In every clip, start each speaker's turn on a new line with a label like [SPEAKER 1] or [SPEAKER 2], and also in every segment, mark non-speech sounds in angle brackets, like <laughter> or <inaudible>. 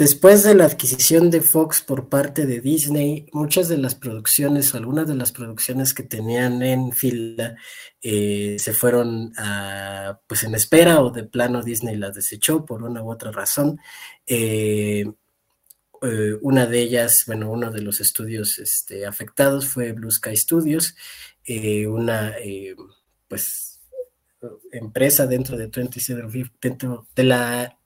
[SPEAKER 1] Después de la adquisición de Fox por parte de Disney, muchas de las producciones algunas de las producciones que tenían en fila eh, se fueron a, pues en espera o de plano Disney las desechó por una u otra razón. Eh, eh, una de ellas, bueno, uno de los estudios este, afectados fue Blue Sky Studios, una pues empresa dentro de 20th dentro de la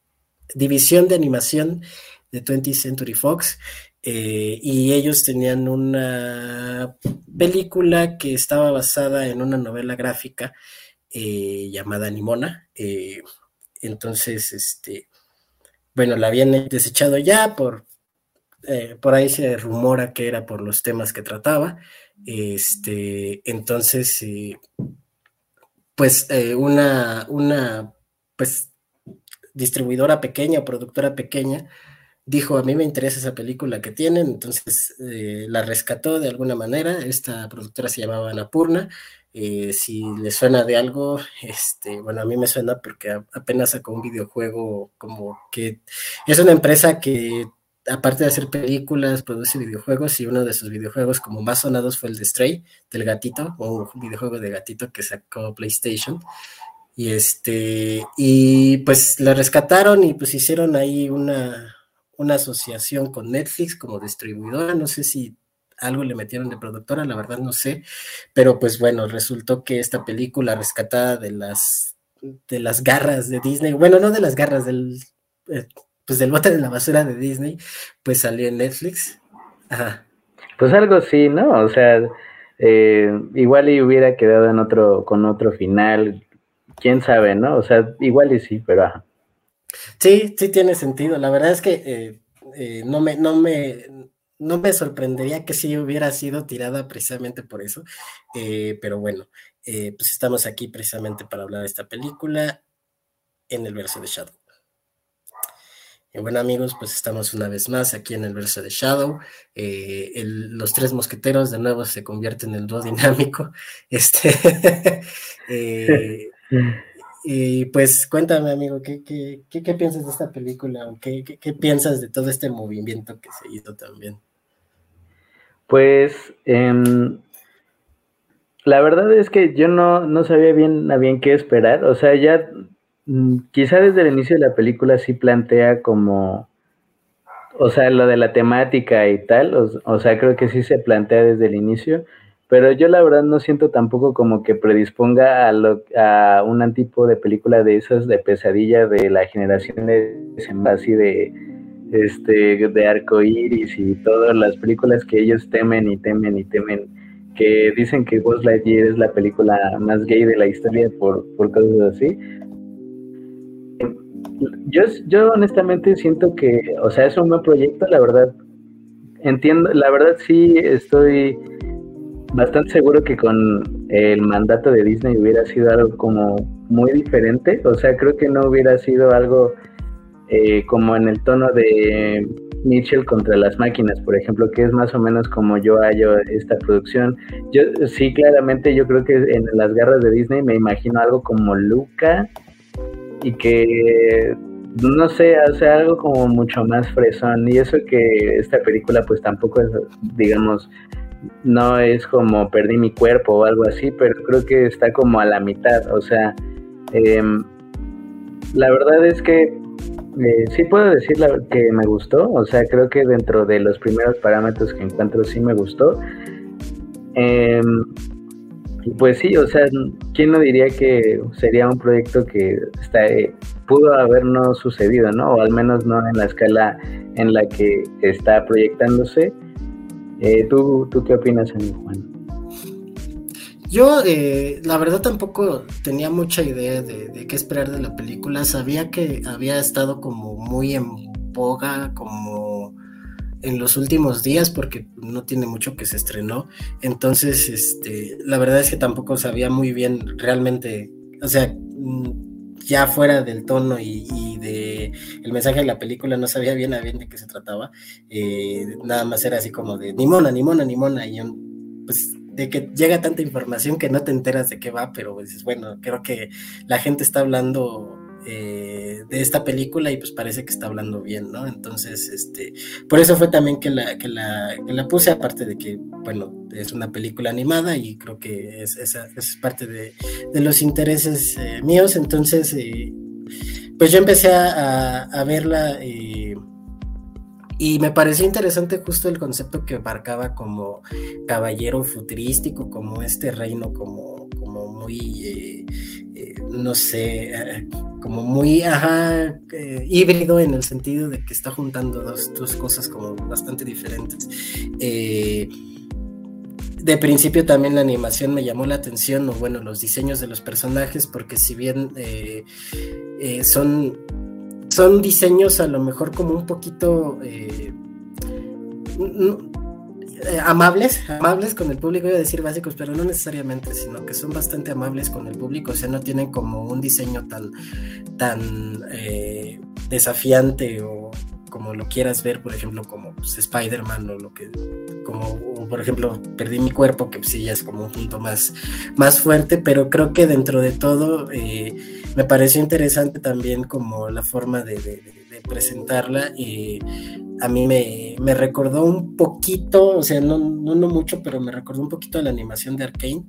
[SPEAKER 1] división de animación de 20th Century Fox eh, y ellos tenían una película que estaba basada en una novela gráfica eh, llamada Nimona. Eh, entonces, este, bueno, la habían desechado ya por, por ahí se rumora que era por los temas que trataba. Este, entonces, pues una, una, pues distribuidora pequeña, productora pequeña, dijo, a mí me interesa esa película que tienen, entonces eh, la rescató de alguna manera, esta productora se llamaba Anapurna, eh, si le suena de algo, este, bueno, a mí me suena porque apenas sacó un videojuego como que es una empresa que aparte de hacer películas, produce videojuegos y uno de sus videojuegos como más sonados fue el de Stray, del gatito, o un videojuego de gatito que sacó PlayStation. Y este, y pues la rescataron y pues hicieron ahí una, una asociación con Netflix como distribuidora. No sé si algo le metieron de productora, la verdad no sé. Pero pues bueno, resultó que esta película rescatada de las de las garras de Disney, bueno, no de las garras del eh, pues del bote de la basura de Disney, pues salió en Netflix. Ajá.
[SPEAKER 2] Pues algo sí, ¿no? O sea, eh, igual y hubiera quedado en otro, con otro final, quién sabe, ¿no? O sea, igual y sí, pero ajá.
[SPEAKER 1] Sí, sí tiene sentido. La verdad es que eh, eh, no, me, no, me, no me sorprendería que sí hubiera sido tirada precisamente por eso. Eh, pero bueno, pues estamos aquí precisamente para hablar de esta película en el verso de Shadow. Y bueno amigos, pues estamos una vez más aquí en el verso de Shadow. los tres mosqueteros de nuevo se convierten en el dúo dinámico. <laughs> Este, <laughs> <laughs> y pues cuéntame, amigo, ¿qué, qué, piensas de esta película? ¿Qué, qué, piensas de todo este movimiento que se hizo también?
[SPEAKER 2] Pues em, la verdad es que yo no, no sabía bien a bien qué esperar. O sea, ya mm, quizá desde el inicio de la película sí plantea como, o sea, lo de la temática y tal. o sea, creo que sí se plantea desde el inicio pero yo la verdad no siento tampoco como que predisponga a, lo, a un tipo de película de esas de pesadilla de la generación de así de este de arcoíris y todas las películas que ellos temen y temen y temen que dicen que Buzz Lightyear es la película más gay de la historia por, por cosas así. Yo, yo honestamente siento que o sea es un buen proyecto la verdad. Entiendo la verdad sí estoy bastante seguro que con el mandato de Disney hubiera sido algo como muy diferente. O sea, creo que no hubiera sido algo eh, como en el tono de Mitchell contra las máquinas, por ejemplo, que es más o menos como yo hallo esta producción. Yo sí, claramente, yo creo que en las garras de Disney me imagino algo como Luca y que no sé, hace algo como mucho más fresón. Y eso que esta película, pues tampoco es, digamos, no es como perdí mi cuerpo o algo así, pero creo que está como a la mitad. O sea, em, la verdad es que eh, sí puedo decir que me gustó. O sea, creo que dentro de los primeros parámetros que encuentro sí me gustó. Em, pues sí, o sea, ¿quién no diría que sería un proyecto que está, eh, pudo haber no sucedido, ¿no? O al menos no en la escala en la que está proyectándose. Eh, ¿tú, ¿Tú qué opinas, amigo Juan?
[SPEAKER 1] Yo, eh, la verdad, tampoco tenía mucha idea de, qué esperar de la película. Sabía que había estado como muy en boga, como en los últimos días, porque no tiene mucho que se estrenó. Entonces, este, la verdad es que tampoco sabía muy bien realmente, o sea, mm, ya fuera del tono y, y de el mensaje de la película, no sabía bien a bien de qué se trataba, eh, nada más era así como de ni mona, ni mona, ni mona, y pues de que llega tanta información que no te enteras de qué va, pero dices, bueno, creo que la gente está hablando eh, de esta película y pues parece que está hablando bien, ¿no? Entonces, este, por eso fue también que la, que la, puse, aparte de que, bueno, es una película animada y creo que es, esa es parte de, de los intereses eh, míos, entonces, eh, pues yo empecé a, a verla y me pareció interesante justo el concepto que marcaba como caballero futurístico, como este reino como, como muy, no sé, como muy ajá, híbrido en el sentido de que está juntando dos, cosas como bastante diferentes. de principio también la animación me llamó la atención, o bueno, los diseños de los personajes, porque si bien son son diseños a lo mejor como un poquito eh, eh, amables, amables con el público, voy a decir básicos, pero no necesariamente, sino que son bastante amables con el público, o sea, no tienen como un diseño tan, tan eh, desafiante o como lo quieras ver, por ejemplo, como pues, Spider-Man o lo que, como, por ejemplo, Perdí mi cuerpo, que sí ya es como un punto más, más fuerte, pero creo que dentro de todo eh, me pareció interesante también como la forma de, presentarla y a mí me, me, recordó un poquito, o sea, no, no, mucho, pero me recordó un poquito a la animación de Arkane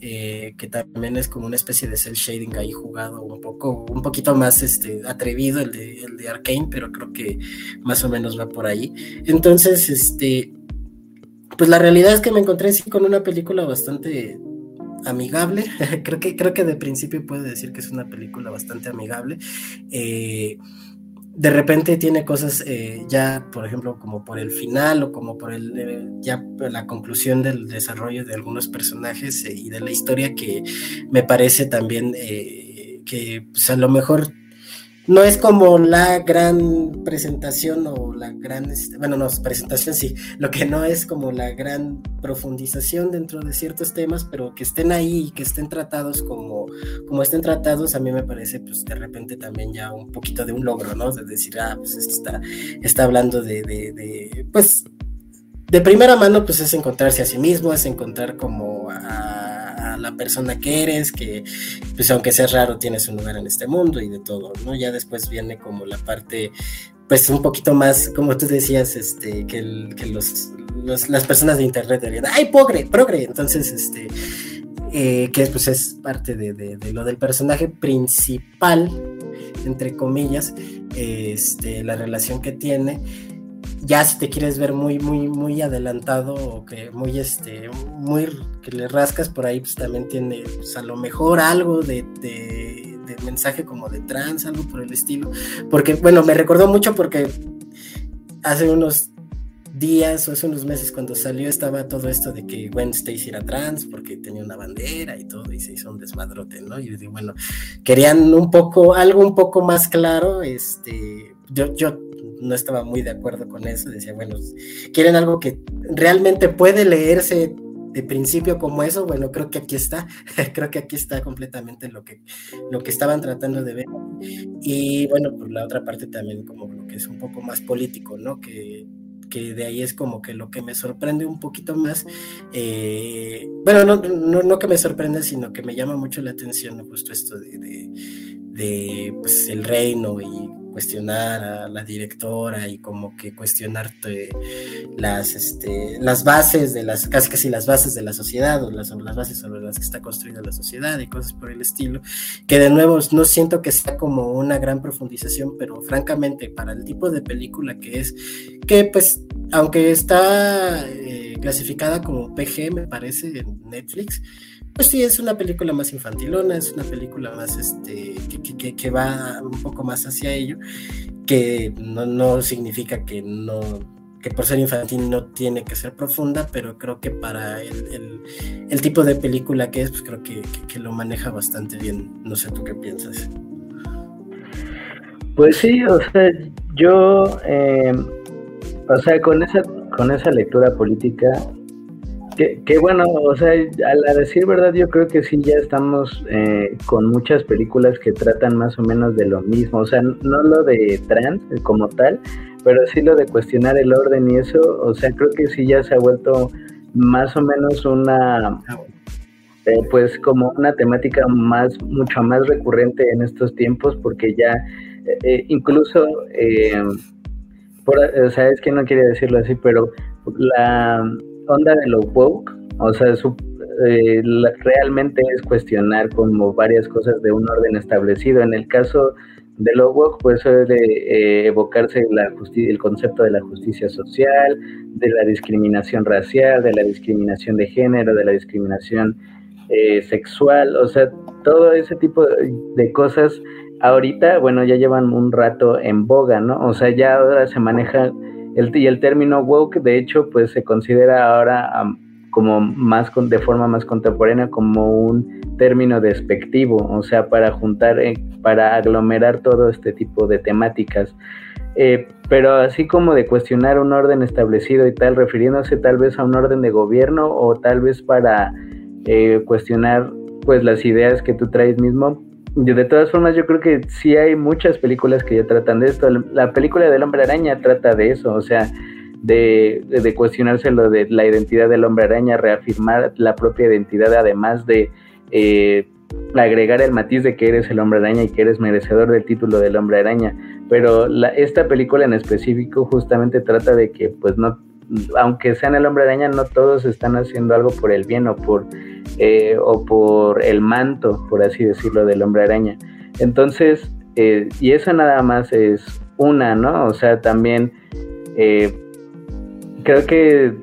[SPEAKER 1] eh, que también es como una especie de cel shading ahí jugado un poco, un poquito más este, atrevido el de, el de Arkane, pero creo que más o menos va por ahí. Entonces, este, pues la realidad es que me encontré así con una película bastante amigable. <laughs> creo que creo que de principio puedo decir que es una película bastante amigable. Eh, de repente tiene cosas eh, ya, por ejemplo, como por el final o como por el eh, ya la conclusión del desarrollo de algunos personajes eh, y de la historia que me parece también que pues, a lo mejor no es como la gran presentación o la gran, este, bueno, no, presentación sí, lo que no es como la gran profundización dentro de ciertos temas, pero que estén ahí y que estén tratados como, como estén tratados, a mí me parece, pues de repente también ya un poquito de un logro, ¿no? De decir, ah, pues está, está hablando de, de, de pues, de primera mano, pues es encontrarse a sí mismo, es encontrar como a la persona que eres, que pues aunque seas raro tienes un lugar en este mundo y de todo, ¿no? Ya después viene como la parte pues un poquito más, como tú decías, este, que, los, las personas de internet dirían, ¡ay, progre, progre! Entonces, este, eh, que pues es parte de, de, lo del personaje principal, entre comillas, este, la relación que tiene ya si te quieres ver muy, muy, muy adelantado o que muy, este, muy, que le rascas por ahí, pues también tiene, pues a lo mejor algo de, de, mensaje como de trans, algo por el estilo. Porque, bueno, me recordó mucho porque hace unos días o hace unos meses cuando salió estaba todo esto de que Gwen Stacy era trans porque tenía una bandera y todo y se hizo un desmadrote, ¿no? Y yo digo, bueno, querían un poco, algo un poco más claro, este, yo, yo no estaba muy de acuerdo con eso, decía, bueno, quieren algo que realmente puede leerse de principio como eso, bueno, creo que aquí está, <laughs> creo que aquí está completamente lo que, lo que estaban tratando de ver. Y bueno, por la otra parte también como lo que es un poco más político, ¿no? Que, que de ahí es como que lo que me sorprende un poquito más, eh, bueno, no, no, no, que me sorprende, sino que me llama mucho la atención justo esto de, de, de pues, el reino y cuestionar a la directora y como que cuestionarte las, este, las bases de las, casi casi las bases de la sociedad o las, las bases sobre las que está construida la sociedad y cosas por el estilo, que de nuevo no siento que sea como una gran profundización, pero francamente para el tipo de película que es, que pues aunque está eh, clasificada como PG me parece en Netflix, pues sí, es una película más infantilona, es una película más, este, que, va un poco más hacia ello, que no, significa que no, que por ser infantil no tiene que ser profunda, pero creo que para el, tipo de película que es, pues creo que, que, lo maneja bastante bien. No sé tú qué piensas.
[SPEAKER 2] Pues sí, o sea, yo, eh, o sea, con esa, con esa lectura política, que, bueno, o sea, a decir verdad, yo creo que sí ya estamos eh, con muchas películas que tratan más o menos de lo mismo. O sea, no lo de trans como tal, pero sí lo de cuestionar el orden y eso. O sea, creo que sí ya se ha vuelto más o menos una eh, pues como una temática más, mucho más recurrente en estos tiempos, porque ya eh, incluso, por, o sea, es que no quería decirlo así, pero la onda de lo woke, o sea, realmente es cuestionar como varias cosas de un orden establecido. En el caso de lo woke, pues suele eh, evocarse la el concepto de la justicia social, de la discriminación racial, de la discriminación de género, de la discriminación eh, sexual, o sea, todo ese tipo de cosas ahorita, bueno, ya llevan un rato en boga, ¿no? O sea, ya ahora se maneja el, y el término woke, de hecho, pues se considera ahora como más de forma más contemporánea como un término despectivo, o sea, para juntar, eh, para aglomerar todo este tipo de temáticas. Eh, pero así como de cuestionar un orden establecido y tal, refiriéndose tal vez a un orden de gobierno o tal vez para eh, cuestionar pues las ideas que tú traes mismo. De todas formas, yo creo que sí hay muchas películas que ya tratan de esto. La película del hombre araña trata de eso, o sea, de, de, cuestionarse lo de la identidad del hombre araña, reafirmar la propia identidad, además de eh, agregar el matiz de que eres el hombre araña y que eres merecedor del título del hombre araña. Pero esta película en específico justamente trata de que, pues no, aunque sean el hombre araña, no todos están haciendo algo por el bien o por, eh, o por el manto, por así decirlo, del hombre araña. Entonces, eh, y eso nada más es una, ¿no? O sea, también creo que,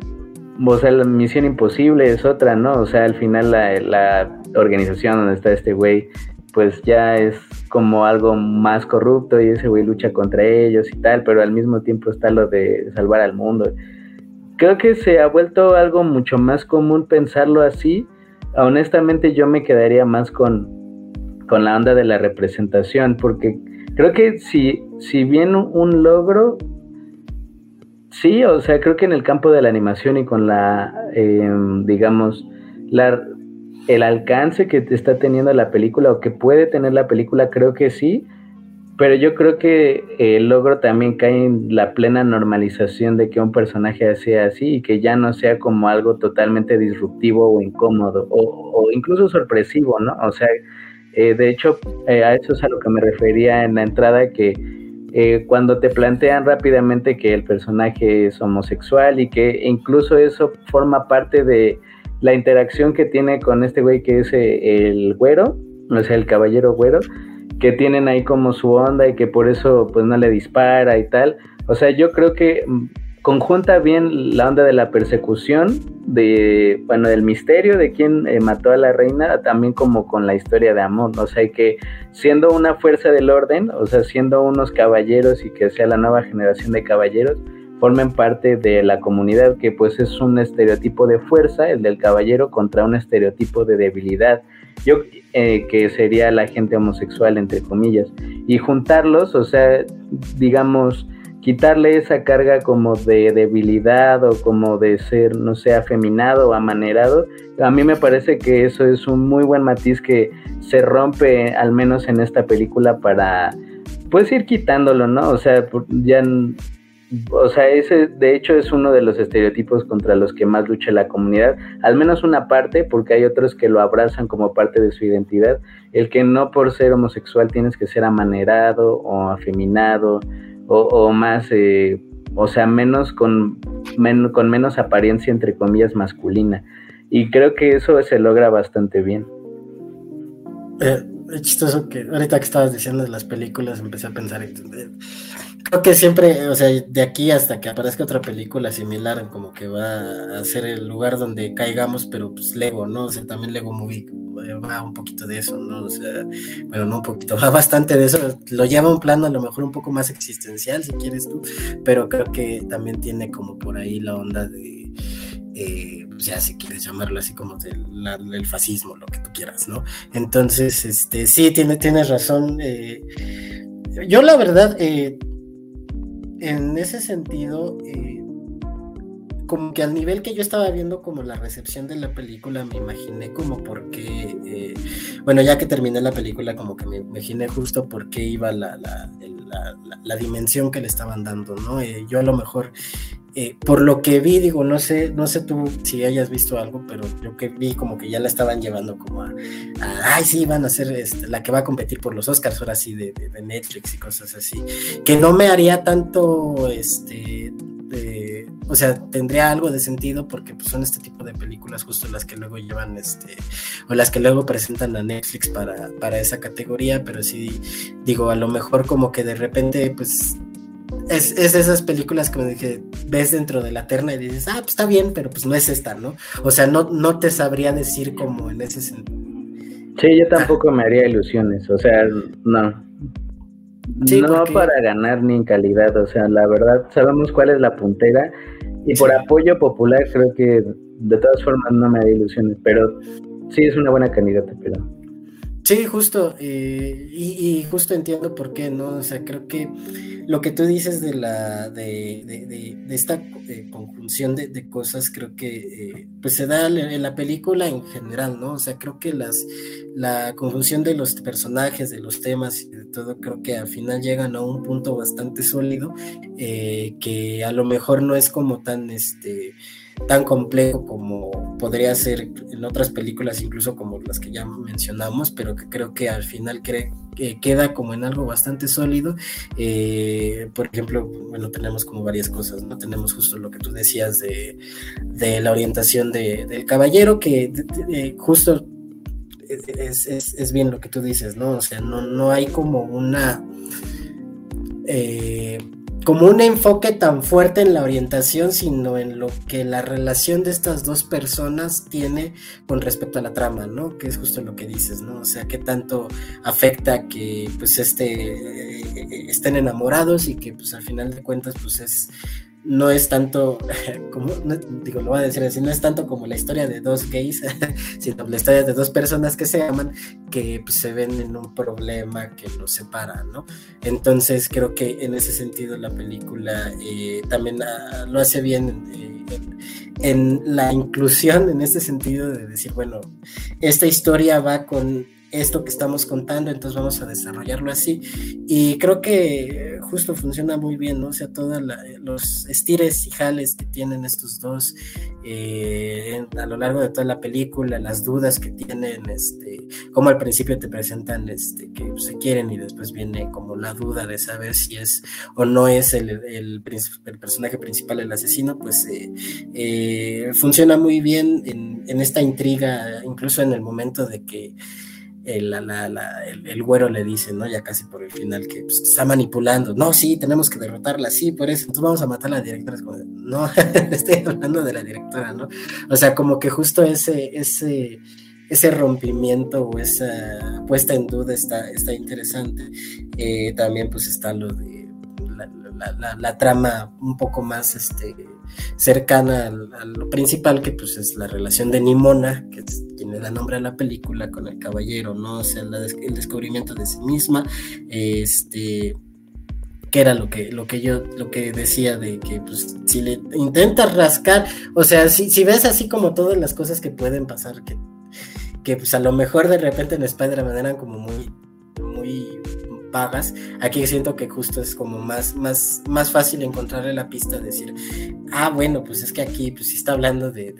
[SPEAKER 2] o sea, la misión imposible es otra, ¿no? O sea, al final la, organización donde está este güey, pues ya es como algo más corrupto y ese güey lucha contra ellos y tal, pero al mismo tiempo está lo de salvar al mundo. Creo que se ha vuelto algo mucho más común pensarlo así. Honestamente yo me quedaría más con, con la onda de la representación, porque creo que si, si bien un logro Sí, o sea, creo que en el campo de la animación y con la, em, digamos, la, el alcance que está teniendo la película o que puede tener la película, creo que sí, pero yo creo que el logro también cae en la plena normalización de que un personaje sea así y que ya no sea como algo totalmente disruptivo o incómodo o, incluso sorpresivo, ¿no? O sea, eh, de hecho, eh, a eso es a lo que me refería en la entrada, que eh, cuando te plantean rápidamente que el personaje es homosexual y que incluso eso forma parte de la interacción que tiene con este güey que es eh, el güero, o sea, el caballero güero, que tienen ahí como su onda y que por eso pues no le dispara y tal. O sea, yo creo que mm, conjunta bien la onda de la persecución, de, bueno, del misterio de quién eh, mató a la reina, también como con la historia de amor, o sea, que siendo una fuerza del orden, o sea, siendo unos caballeros y que sea la nueva generación de caballeros, formen parte de la comunidad, que pues es un estereotipo de fuerza, el del caballero, contra un estereotipo de debilidad, yo, eh, que sería la gente homosexual, entre comillas, y juntarlos, o sea, digamos, quitarle esa carga como de debilidad o como de ser, no sé, afeminado o amanerado, a mí me parece que eso es un muy buen matiz que se rompe al menos en esta película para pues ir quitándolo, ¿no? O sea, ya o sea, ese de hecho es uno de los estereotipos contra los que más lucha la comunidad, al menos una parte, porque hay otros que lo abrazan como parte de su identidad, el que no por ser homosexual tienes que ser amanerado o afeminado o, más, eh, o sea, menos con, menos apariencia, entre comillas, masculina. Y creo que eso se logra bastante bien.
[SPEAKER 1] Eh, es chistoso que ahorita que estabas diciendo las películas empecé a pensar, creo que siempre, o sea, de aquí hasta que aparezca otra película similar, como que va a ser el lugar donde caigamos, pero pues Lego, ¿no? O sea, también Lego Movie eh, va un poquito de eso, ¿no? O sea, bueno, no un poquito, <laughs> va bastante de eso, lo lleva a un plano a lo mejor un poco más existencial, si quieres tú, pero creo que también tiene como por ahí la onda de... Eh, pues ya si quieres llamarlo así como del, fascismo, lo que tú quieras, ¿no? Entonces, este, sí, tiene, tienes razón. Eh, yo la verdad, eh, en ese sentido, eh, como que al nivel que yo estaba viendo como la recepción de la película, me imaginé como porque, eh, bueno, ya que terminé la película, como que me imaginé justo por qué iba la, la, la, dimensión que le estaban dando, ¿no? Eh, yo a lo mejor eh, por lo que vi, digo, no sé, no sé tú si hayas visto algo, pero yo que vi como que ya la estaban llevando como a, ay, sí, van a ser este, la que va a competir por los Oscars, ahora sí, de, de, Netflix y cosas así, que no me haría tanto, este, o sea, tendría algo de sentido porque pues, son este tipo de películas justo las que luego llevan, este, o las que luego presentan a Netflix para, para esa categoría, pero sí, digo, a lo mejor como que de repente, pues es, es esas películas que me dije, ves dentro de la terna y dices, ah, pues está bien, pero pues no es esta, ¿no? O sea, no, no te sabría decir como en ese sentido.
[SPEAKER 2] Sí, yo tampoco me haría ilusiones, o sea, no. no para ganar ni en calidad, o sea, la verdad, sabemos cuál es la puntera y por apoyo popular creo que de todas formas no me haría ilusiones, pero sí es una buena candidata, pero...
[SPEAKER 1] Sí, justo, eh, y, justo entiendo por qué, ¿no? O sea, creo que lo que tú dices de la de, de, esta eh, conjunción de, cosas, creo que eh, pues se da en la película en general, ¿no? O sea, creo que las la conjunción de los personajes, de los temas y de todo, creo que al final llegan a un punto bastante sólido, que a lo mejor no es como tan este tan complejo como podría ser en otras películas, incluso como las que ya mencionamos, pero que creo que al final que queda como en algo bastante sólido. Eh, por ejemplo, bueno, tenemos como varias cosas, ¿no? Tenemos justo lo que tú decías de, la orientación del caballero, que justo es, bien lo que tú dices, ¿no? O sea, no, no hay como una... Eh, como un enfoque tan fuerte en la orientación, sino en lo que la relación de estas dos personas tiene con respecto a la trama, ¿no? Que es justo lo que dices, ¿no? O sea, qué tanto afecta que pues este eh, estén enamorados y que pues al final de cuentas pues es no es tanto, <laughs> como, digo, lo voy a decir así, no es tanto como la historia de dos gays, <laughs> sino la historia de dos personas que se aman, que pues, se ven en un problema que los separa, ¿no? Entonces creo que en ese sentido la película eh, también ah, lo hace bien eh, en la inclusión, en ese sentido de decir, bueno, esta historia va con esto que estamos contando, entonces vamos a desarrollarlo así. Y creo que justo funciona muy bien, ¿no? O sea, todos los estires y jales que tienen estos dos eh, a lo largo de toda la película, las dudas que tienen, este, como al principio te presentan este, que se quieren y después viene como la duda de saber si es o no es el, el, personaje principal el asesino, pues eh, eh, funciona muy bien en, en esta intriga, incluso en el momento de que el, el, güero le dice, ¿no? Ya casi por el final, que pues, está manipulando. No, sí, tenemos que derrotarla, sí, por eso. Entonces vamos a matar a la directora. no, <laughs> estoy hablando de la directora, ¿no? O sea, como que justo ese, ese, ese rompimiento o esa puesta en duda está, está interesante. Eh, también pues está lo de la, trama un poco más este, cercana a, lo principal, que pues es la relación de Nimona, que es quien le da nombre a la película, con el caballero, ¿no? O sea, el descubrimiento de sí misma, este que era lo que, lo que yo, lo que decía de que pues si le intentas rascar, o sea, si, si ves así como todas las cosas que pueden pasar, que, que pues a lo mejor de repente en Spider-Man eran como muy pagas. Aquí siento que justo es como más, más, más fácil encontrarle la pista, decir, ah, bueno, pues es que aquí pues está hablando de,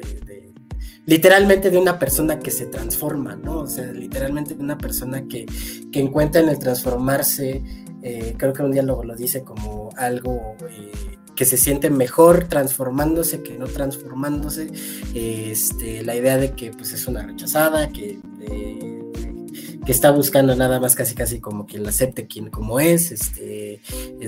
[SPEAKER 1] literalmente de una persona que se transforma, ¿no? O sea, literalmente de una persona que, que encuentra en el transformarse, eh, creo que un diálogo lo dice como algo... Eh, que se siente mejor transformándose que no transformándose, este, la idea de que pues es una rechazada, que eh, que está buscando nada más casi casi como quien la acepte quien como es, este,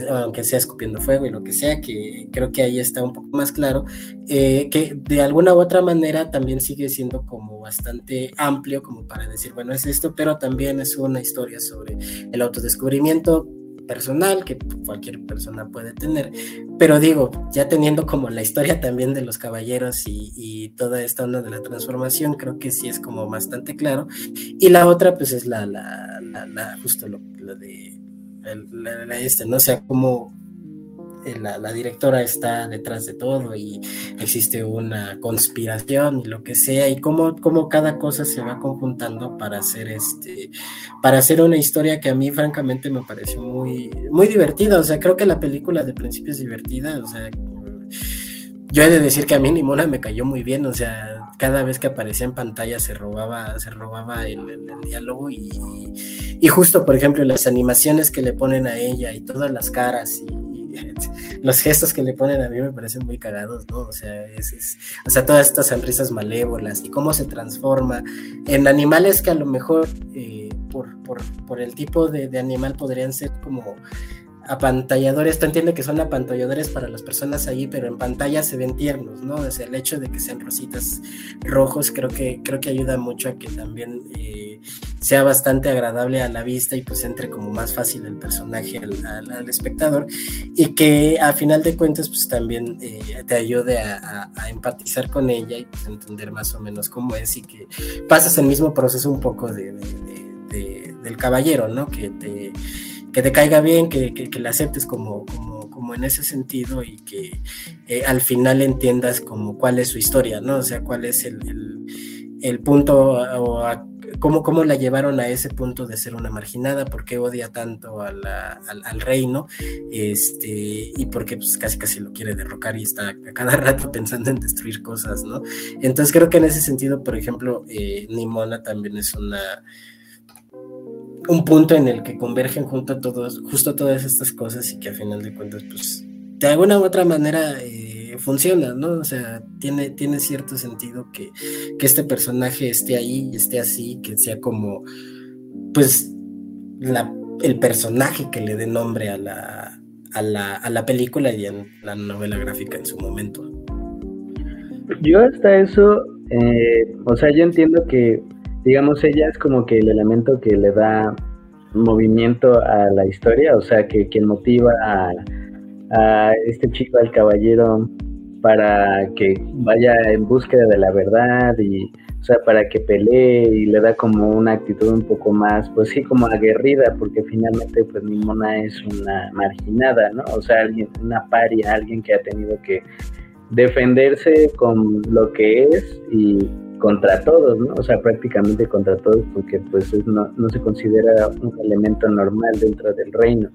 [SPEAKER 1] aunque sea escupiendo fuego y lo que sea, que creo que ahí está un poco más claro, eh, que de alguna u otra manera también sigue siendo como bastante amplio como para decir, bueno, es esto, pero también es una historia sobre el autodescubrimiento, personal que cualquier persona puede tener. Pero digo, ya teniendo como la historia también de los caballeros y, toda esta onda de la transformación, creo que sí es como bastante claro. Y la otra, pues es la, la, la, justo lo, de la, este, ¿no? O sea, como eh, la, directora está detrás de todo y existe una conspiración y lo que sea, y cómo, cómo cada cosa se va conjuntando para hacer este, para hacer una historia que a mí francamente me pareció muy, muy divertida. O sea, creo que la película de principio es divertida, o sea, yo he de decir que a mí Nimona me cayó muy bien, o sea, cada vez que aparecía en pantalla se robaba, se robaba el, diálogo y, y, justo, por ejemplo, las animaciones que le ponen a ella y todas las caras y, <laughs> los gestos que le ponen a mí me parecen muy cagados, ¿no? O sea, es, o sea, todas estas sonrisas malévolas y cómo se transforma en animales que a lo mejor eh, por, el tipo de animal podrían ser como apantalladores, tú entiendes que son apantalladores para las personas ahí, pero en pantalla se ven tiernos, ¿no? Desde el hecho de que sean rositas rojos, creo que, creo que ayuda mucho a que también eh, sea bastante agradable a la vista y pues entre como más fácil el personaje al, espectador y que a final de cuentas pues también eh, te ayude a, empatizar con ella y pues entender más o menos cómo es y que pasas el mismo proceso un poco de, del caballero, ¿no? Que te que te caiga bien, que, que, la aceptes como, como, como, en ese sentido y que eh, al final entiendas como cuál es su historia, ¿no? O sea, cuál es el, el, punto o cómo, cómo, la llevaron a ese punto de ser una marginada, por qué odia tanto al, al, reino, este, y por qué pues, casi casi lo quiere derrocar y está a cada <laughs> rato pensando en destruir cosas, ¿no? Entonces creo que en ese sentido, por ejemplo, eh, Nimona también es una un punto en el que convergen junto todos, justo todas estas cosas y que a final de cuentas, pues, de alguna u otra manera eh, funciona, ¿no? O sea, tiene, tiene cierto sentido que, este personaje esté ahí, esté así, que sea como, pues, la, el personaje que le dé nombre a la, a la, a la película y en la novela gráfica en su momento.
[SPEAKER 2] Yo hasta eso, eh, o sea, yo entiendo que digamos, ella es como que el elemento que le da movimiento a la historia, o sea, que quien motiva a, este chico, al caballero, para que vaya en búsqueda de la verdad y, o sea, para que pelee y le da como una actitud un poco más, pues sí, como aguerrida, porque finalmente, pues Mona es una marginada, ¿no? O sea, alguien, una paria, alguien que ha tenido que defenderse con lo que es y contra todos, ¿no? O sea, prácticamente contra todos, porque pues no, no se considera un elemento normal dentro del reino.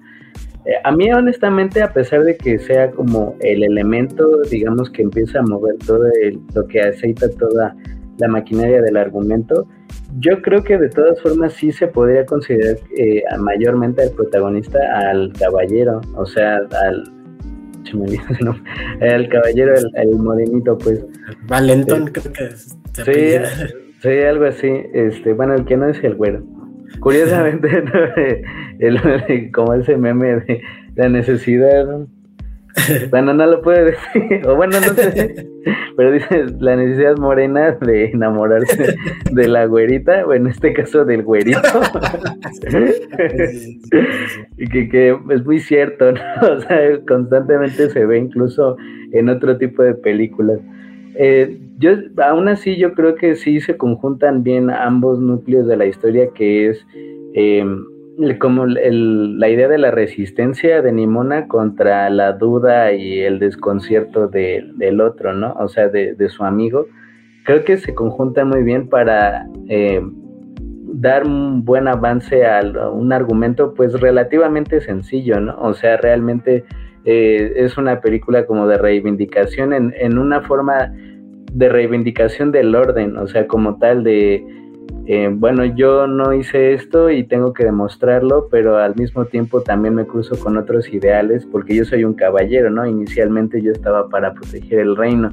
[SPEAKER 2] Eh, a mí, honestamente, a pesar de que sea como el elemento, digamos, que empieza a mover todo lo que aceita toda la maquinaria del argumento, yo creo que de todas formas sí se podría considerar eh, mayormente al protagonista, al caballero, o sea, al, el <laughs> caballero, el, morenito, pues.
[SPEAKER 1] Valenton, creo que es.
[SPEAKER 2] Sí, sí, algo así. Este, bueno, el que no es el güero. Curiosamente, <laughs> el, como ese meme de la necesidad bueno, no lo puede decir, o bueno, no sé, pero dice la necesidad morena de enamorarse de la güerita, o en este caso del güerito. <laughs> y que, que, es muy cierto, ¿no? <laughs> O sea, constantemente se ve incluso en otro tipo de películas. Eh, yo, aún así, yo creo que sí se conjuntan bien ambos núcleos de la historia, que es... Eh, como la idea de la resistencia de Nimona contra la duda y el desconcierto del otro, ¿no? O sea, de, su amigo. Creo que se conjunta muy bien para eh, dar un buen avance a un argumento pues relativamente sencillo, ¿no? O sea, realmente eh, es una película como de reivindicación en, en una forma de reivindicación del orden, o sea, como tal de eh, bueno, yo no hice esto y tengo que demostrarlo, pero al mismo tiempo también me cruzo con otros ideales porque yo soy un caballero, ¿no? Inicialmente yo estaba para proteger el reino,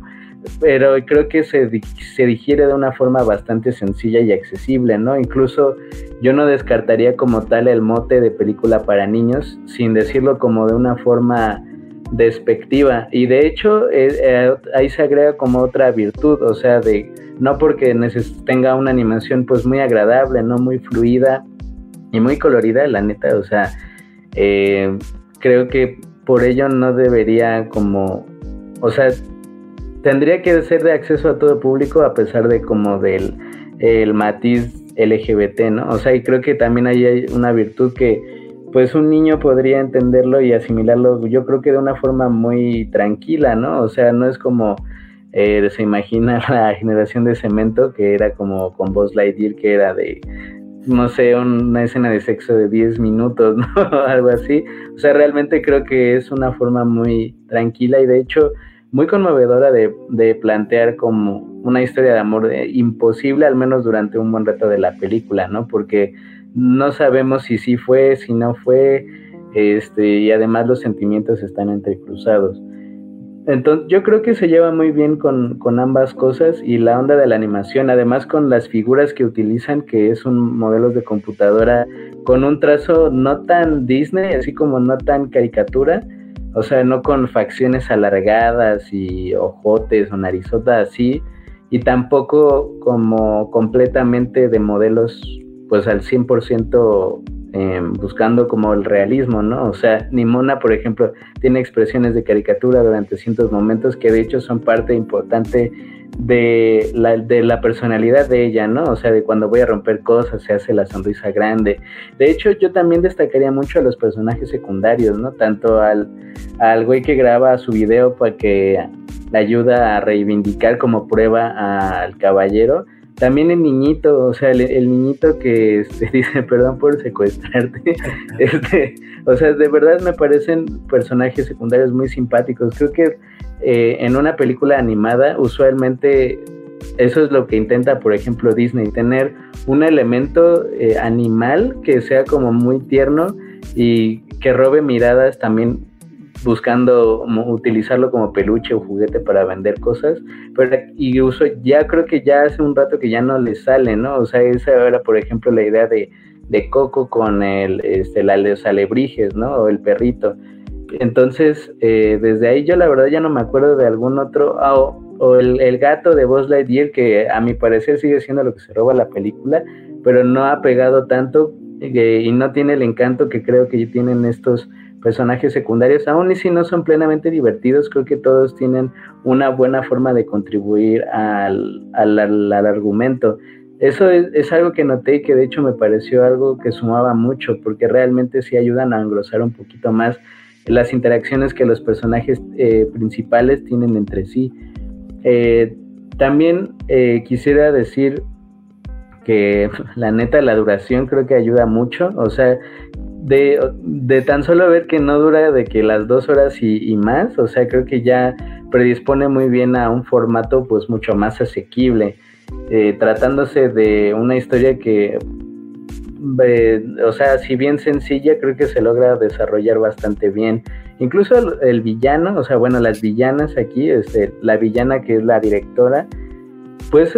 [SPEAKER 2] pero creo que se, se digiere de una forma bastante sencilla y accesible, ¿no? Incluso yo no descartaría como tal el mote de película para niños, sin decirlo como de una forma despectiva. Y de hecho, eh, eh, ahí se agrega como otra virtud, o sea, de no porque tenga una animación pues muy agradable, no muy fluida y muy colorida, la neta, o sea, eh, creo que por ello no debería como, o sea, tendría que ser de acceso a todo público a pesar de como del el matiz LGBT, ¿no? O sea, y creo que también hay una virtud que pues un niño podría entenderlo y asimilarlo, yo creo que de una forma muy tranquila, ¿no? O sea, no es como eh, se imagina <laughs> la generación de cemento que era como con Buzz Lightyear, que era de, no sé, una escena de sexo de 10 minutos, <laughs> ¿no? Algo así. O sea, realmente creo que es una forma muy tranquila y de hecho muy conmovedora de, plantear como una historia de amor imposible, al menos durante un buen reto de la película, ¿no? Porque no sabemos si sí fue, si no fue, este, y además los sentimientos están entrecruzados. Entonces, yo creo que se lleva muy bien con, con, ambas cosas y la onda de la animación, además con las figuras que utilizan, que es un modelo de computadora con un trazo no tan Disney, así como no tan caricatura, o sea, no con facciones alargadas y ojotes o narizotas así, y tampoco como completamente de modelos pues al 100% Em, buscando como el realismo, ¿no? O sea, Nimona, por ejemplo, tiene expresiones de caricatura durante ciertos momentos que de hecho son parte importante de la, de la personalidad de ella, ¿no? O sea, de cuando voy a romper cosas se hace la sonrisa grande. De hecho, yo también destacaría mucho a los personajes secundarios, ¿no? Tanto al, al güey que graba su video para que le ayuda a reivindicar como prueba al caballero, también el niñito, o sea, el, niñito que este, <laughs> dice perdón por secuestrarte, <laughs> este, o sea, de verdad me parecen personajes secundarios muy simpáticos. Creo que eh, en una película animada, usualmente eso es lo que intenta, por ejemplo, Disney, tener un elemento eh, animal que sea como muy tierno y que robe miradas también buscando utilizarlo como peluche o juguete para vender cosas, pero y uso ya creo que ya hace un rato que ya no le sale, ¿no? O sea, esa era, por ejemplo, la idea de, de Coco con el, este, los alebrijes, ¿no? O el perrito. Entonces, eh, desde ahí yo la verdad ya no me acuerdo de algún otro, ah, o, el, el, gato de Buzz Lightyear, que a mi parecer sigue siendo lo que se roba la película, pero no ha pegado tanto eh, y no tiene el encanto que creo que tienen estos personajes secundarios, aún y si no son plenamente divertidos, creo que todos tienen una buena forma de contribuir al, al, argumento. Eso es, algo que noté y que de hecho me pareció algo que sumaba mucho, porque realmente sí ayudan a engrosar un poquito más las interacciones que los personajes eh, principales tienen entre sí. Eh, también eh, quisiera decir que <laughs> la neta la duración creo que ayuda mucho, o sea, de, tan solo ver que no dura de que las dos horas y, más, o sea, creo que ya predispone muy bien a un formato pues mucho más asequible, eh, tratándose de una historia que, o sea, si bien sencilla, creo que se logra desarrollar bastante bien. Incluso el, el villano, o sea, bueno, las villanas aquí, este, la villana que es la directora, pues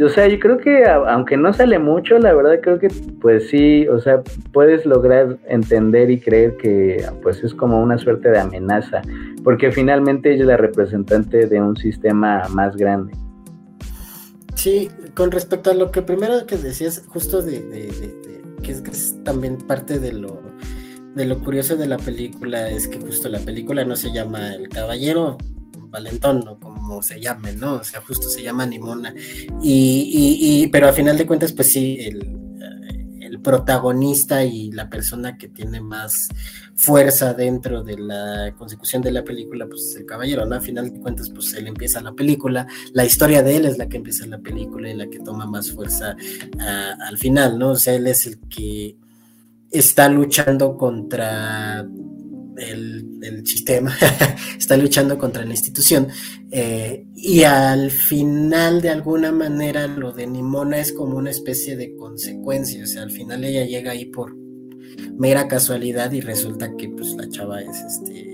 [SPEAKER 2] o sea, yo creo que aunque no sale mucho, la verdad creo que pues sí, o sea, puedes lograr entender y creer que pues es como una suerte de amenaza, porque finalmente ella es la representante de un sistema más grande.
[SPEAKER 1] Sí, con respecto a lo que primero que decías, justo de, que, es, también parte de lo de lo curioso de la película es que justo la película no se llama El Caballero, Valentón o como se llame, ¿no? O sea, justo se llama Nimona. Y, pero a final de cuentas, pues sí, el, el, protagonista y la persona que tiene más fuerza dentro de la consecución de la película, pues es el caballero, ¿no? A final de cuentas, pues él empieza la película, la historia de él es la que empieza la película y la que toma más fuerza ah, al final, ¿no? O sea, él es el que está luchando contra el, sistema, <laughs> está luchando contra la institución. Eh, y al final, de alguna manera, lo de Nimona es como una especie de consecuencia. O sea, al final ella llega ahí por mera casualidad y resulta que pues la chava es este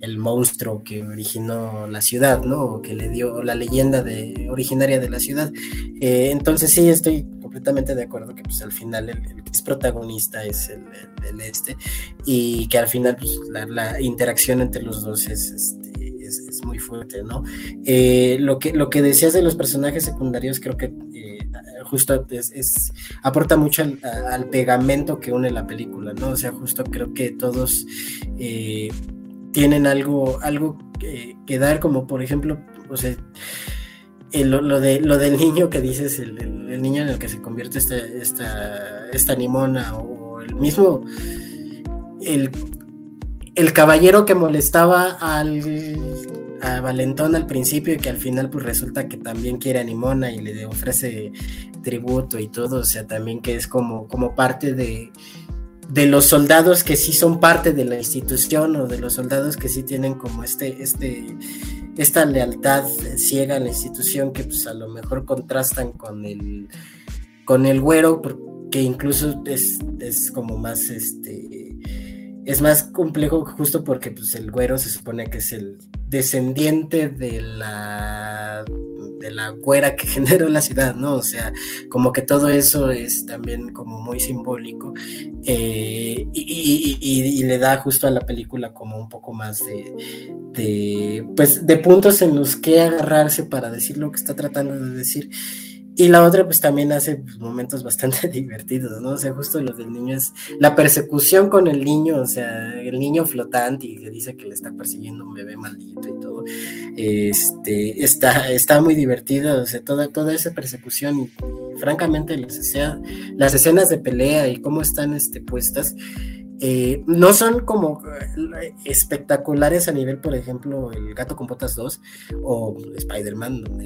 [SPEAKER 1] el, monstruo que originó la ciudad, ¿no? O que le dio la leyenda de, originaria de la ciudad. Eh, entonces sí, estoy completamente de acuerdo que pues al final el, que es protagonista es el, este y que al final pues, la, interacción entre los dos es, este, es, muy fuerte, ¿no? Eh, lo, que, lo que decías de los personajes secundarios creo que eh, justo es, aporta mucho al, pegamento que une la película, ¿no? O sea, justo creo que todos eh, tienen algo, algo que, que, dar, como por ejemplo, o sea, lo, de, lo del niño que dices, el, niño en el que se convierte esta, esta, esta nimona, o el mismo, el, el caballero que molestaba al a Valentón al principio y que al final pues resulta que también quiere a Nimona y le ofrece tributo y todo, o sea, también que es como, como parte de, de los soldados que sí son parte de la institución o de los soldados que sí tienen como este, este, esta lealtad ciega a la institución que pues a lo mejor contrastan con el, con el güero, que incluso es, es como más este es más complejo justo porque pues, el güero se supone que es el descendiente de la de la güera que <laughs> generó la ciudad, ¿no? O sea, como que todo eso es también como muy simbólico eh, y, le da justo a la película como un poco más de, de, pues, de puntos en los que agarrarse para decir lo que está tratando de decir. Y la otra, pues también hace pues, momentos bastante <laughs> divertidos, ¿no? O sea, justo lo del niño es la persecución con el niño, o sea, el niño flotante y que dice que le está persiguiendo un bebé maldito y todo. Este, está, está muy divertido, o sea, toda, toda esa persecución francamente las, las escenas de pelea y cómo están este, puestas eh, no son como eh, espectaculares a nivel, por ejemplo, El Gato con Botas 2 o Spider-Man,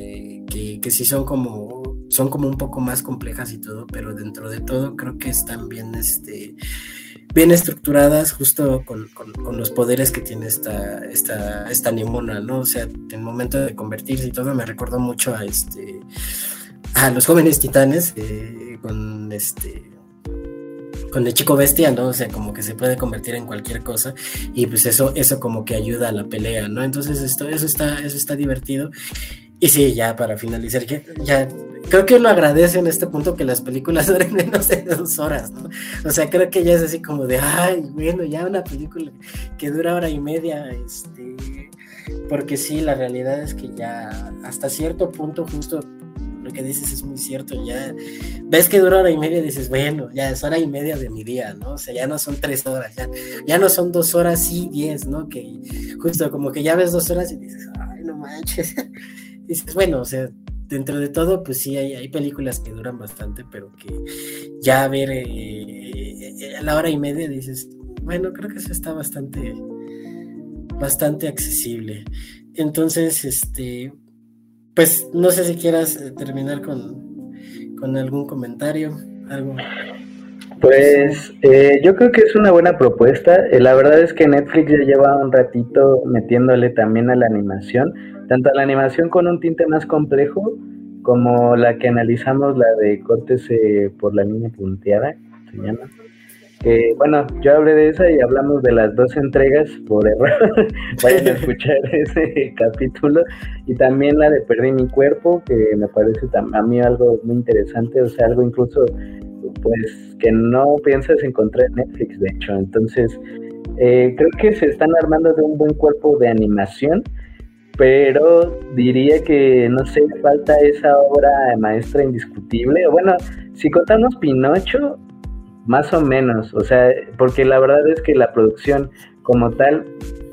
[SPEAKER 1] que, sí son como, son como un poco más complejas y todo, pero dentro de todo creo que están bien, este, bien estructuradas justo con, los poderes que tiene esta, esta, esta Nimona, ¿no? O sea, en el momento de convertirse y todo me recordó mucho a este a los jóvenes titanes eh, con este con el chico bestia, ¿no? O sea, como que se puede convertir en cualquier cosa y pues eso, eso como que ayuda a la pelea, ¿no? Entonces esto, eso está, eso está divertido. Y sí, ya para finalizar, ya creo que lo agradece en este punto que las películas <laughs> duren menos de dos horas, ¿no? O sea, creo que ya es así como de, ay, bueno, ya una película que dura hora y media, este, porque sí, la realidad es que ya hasta cierto punto justo lo que dices es muy cierto, ya ves que dura hora y media, dices, bueno, ya es hora y media de mi día, ¿no? O sea, ya no son tres horas, ya, ya no son dos horas y diez, ¿no? Que justo como que ya ves dos horas y dices, ay, no manches. <laughs> dices, bueno, o sea, dentro de todo, pues sí, hay, hay películas que duran bastante, pero que ya ver eh, eh, a la hora y media dices, bueno, creo que eso está bastante, bastante accesible. Entonces, este, pues no sé si quieras eh, terminar con, con algún comentario, algo.
[SPEAKER 2] Pues eh, yo creo que es una buena propuesta. Eh, la verdad es que Netflix ya lleva un ratito metiéndole también a la animación, tanto a la animación con un tinte más complejo como la que analizamos, la de cortes por la línea punteada, se llama que bueno, yo hablé de esa y hablamos de las dos entregas por error. <laughs> Vayan a <laughs> escuchar ese capítulo. Y también la de Perdí mi cuerpo, que me parece a mí algo muy interesante, o sea, algo incluso pues que no piensas encontrar en Netflix, de hecho. Entonces, eh, creo que se están armando de un buen cuerpo de animación, pero diría que, no sé, falta esa obra maestra indiscutible. Bueno, si contamos Pinocho, más o menos, o sea, porque la verdad es que la producción como tal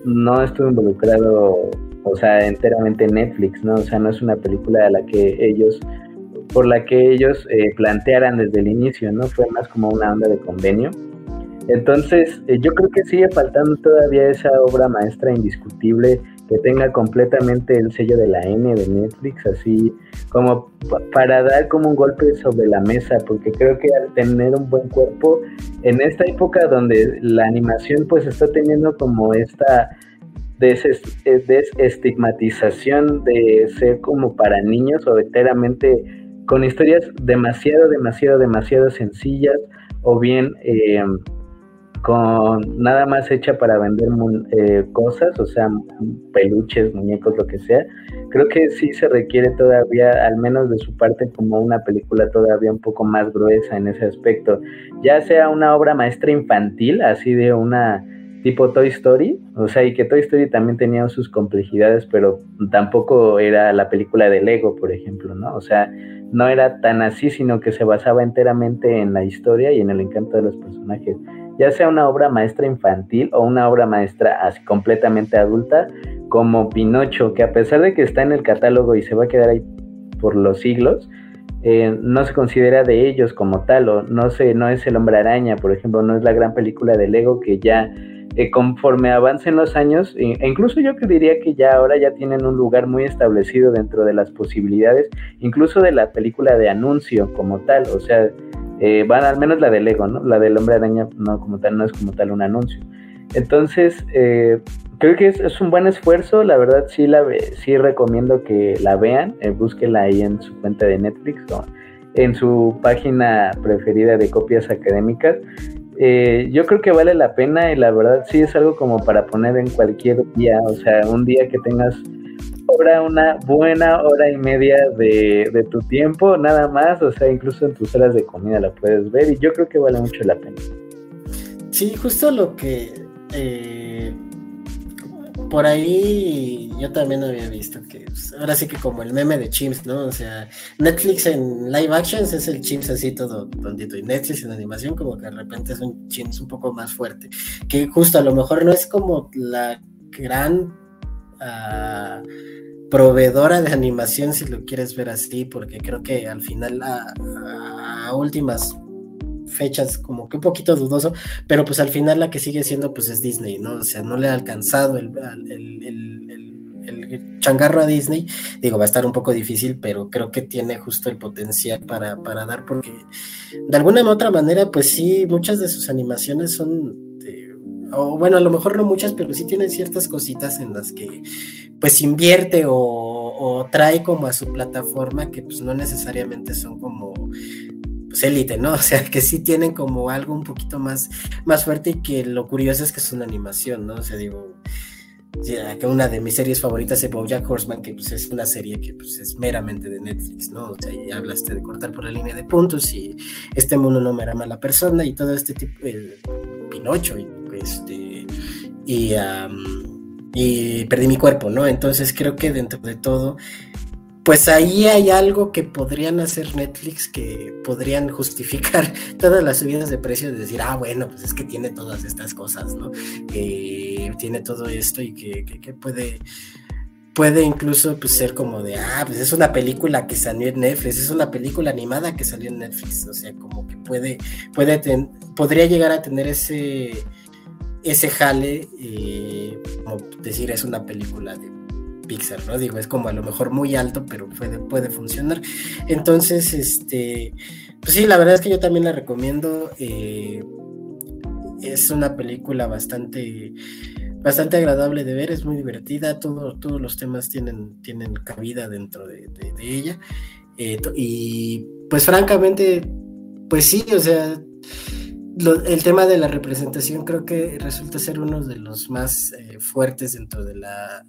[SPEAKER 2] no estuvo involucrado, o sea, enteramente en Netflix, ¿no? O sea, no es una película a la que ellos, por la que ellos eh, plantearan desde el inicio, ¿no? Fue más como una onda de convenio. Entonces, eh, yo creo que sigue faltando todavía esa obra maestra indiscutible que tenga completamente el sello de la N de Netflix, así como para dar como un golpe sobre la mesa, porque creo que al tener un buen cuerpo, en esta época donde la animación pues está teniendo como esta eh, desestigmatización de ser como para niños o enteramente con historias demasiado, demasiado, demasiado sencillas o bien... Eh, con nada más hecha para vender eh, cosas, o sea, peluches, muñecos, lo que sea, creo que sí se requiere todavía, al menos de su parte, como una película todavía un poco más gruesa en ese aspecto. Ya sea una obra maestra infantil, así de una tipo Toy Story, o sea, y que Toy Story también tenía sus complejidades, pero tampoco era la película de Lego, por ejemplo, ¿no? O sea, no era tan así, sino que se basaba enteramente en la historia y en el encanto de los personajes ya sea una obra maestra infantil o una obra maestra así completamente adulta, como Pinocho, que a pesar de que está en el catálogo y se va a quedar ahí por los siglos, eh, no se considera de ellos como tal, o no, se, no es el hombre araña, por ejemplo, no es la gran película de Lego que ya eh, conforme avancen los años, e, e incluso yo que diría que ya ahora ya tienen un lugar muy establecido dentro de las posibilidades, incluso de la película de anuncio como tal, o sea, Eh, van al menos la de Lego, ¿no? La del hombre araña no como tal, no es como tal un anuncio. Entonces, eh, creo que es, un buen esfuerzo, la verdad sí la sí recomiendo que la vean, eh, búsquenla ahí en su cuenta de Netflix o en su página preferida de copias académicas. Eh, yo creo que vale la pena y la verdad sí es algo como para poner en cualquier día, o sea, un día que tengas hora, una buena hora y media de, de tu tiempo, nada más, o sea, incluso en tus horas de comida la puedes ver y yo creo que vale mucho la pena.
[SPEAKER 1] Sí, justo lo que eh, por ahí yo también había visto que pues, ahora sí que como el meme de Chimps, ¿no? O sea, Netflix en live actions es el Chimps así todo tontito y Netflix en animación como que de repente es un Chimps un poco más fuerte, que justo a lo mejor no es como la gran uh, proveedora de animación si lo quieres ver así, porque creo que al final a, a últimas fechas como que un poquito dudoso, pero pues al final la que sigue siendo pues es Disney, ¿no? O sea, no le ha alcanzado el, changarro a Disney, digo, va a estar un poco difícil, pero creo que tiene justo el potencial para, dar, porque de alguna u otra manera, pues sí, muchas de sus animaciones son o bueno, a lo mejor no muchas, pero sí tienen ciertas cositas en las que pues invierte o, o, trae como a su plataforma que pues no necesariamente son como pues élite, ¿no? <laughs> O sea, que sí tienen como algo un poquito más, más fuerte y que lo curioso es que es una animación, ¿no? O sea, digo, que una de mis series favoritas es Bojack Horseman, que pues es una serie que pues es meramente de Netflix, ¿no? O sea, y hablaste de cortar por la línea de puntos y este mundo no me era mala persona y todo este tipo, de Pinocho y este, y, y perdí mi cuerpo, ¿no? Entonces creo que dentro de todo pues ahí hay algo que podrían hacer Netflix que podrían justificar <laughs> todas las subidas de precios, de decir, ah, bueno, pues es que tiene todas estas cosas, ¿no? Que tiene todo esto y que, puede, puede incluso pues, ser como de, ah, pues es una película que salió en Netflix, es una película animada que salió en Netflix, o sea, como que puede, puede podría llegar a tener ese, ese jale, eh, decir, es una película de Pixar, ¿no? Digo, es como a lo mejor muy alto, pero puede, puede funcionar. Entonces, este, pues sí, la verdad es que yo también la recomiendo. Eh, es una película bastante, bastante agradable de ver, es muy divertida, todo, todos los temas tienen, tienen cabida dentro de, ella. Eh, y pues francamente, pues sí, o sea, el tema de la representación creo que resulta ser uno de los más eh, fuertes dentro de la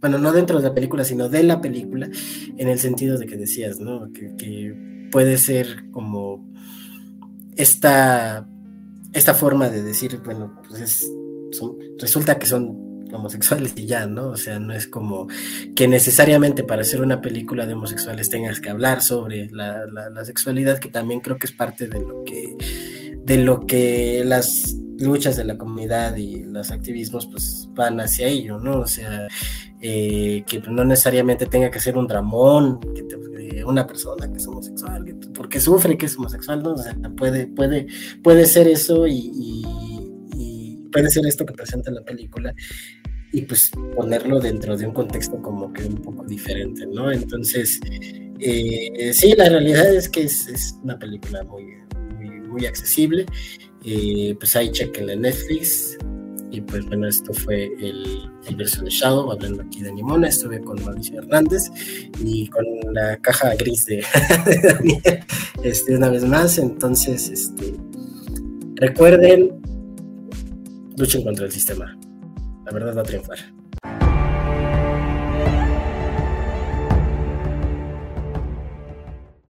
[SPEAKER 1] bueno, no dentro de la película, sino de la película, en el sentido de que decías, ¿no? Que, puede ser como esta, esta forma de decir, bueno, pues resulta que son homosexuales y ya, ¿no? O sea, no es como que necesariamente para hacer una película de homosexuales tengas que hablar sobre la, la sexualidad, que también creo que es parte de lo que, de lo que las luchas de la comunidad y los activismos pues van hacia ello, ¿no? O sea, eh, que no necesariamente tenga que ser un dramón, que una persona que es homosexual, porque sufre que es homosexual, ¿no? O sea, puede, puede, puede ser eso y, puede ser esto que presenta la película y pues ponerlo dentro de un contexto como que un poco diferente, ¿no? Entonces, eh, sí, la realidad es que es, una película muy, muy, accesible. Eh, pues ahí chequenla en Netflix, y pues bueno, esto fue el, el, verso de Shadow, hablando aquí de Nimona. Estuve con Mauricio Hernández y con la caja gris <laughs> de, Daniel, este, una vez más. Entonces, este, recuerden, luchen contra el sistema. La verdad va a triunfar.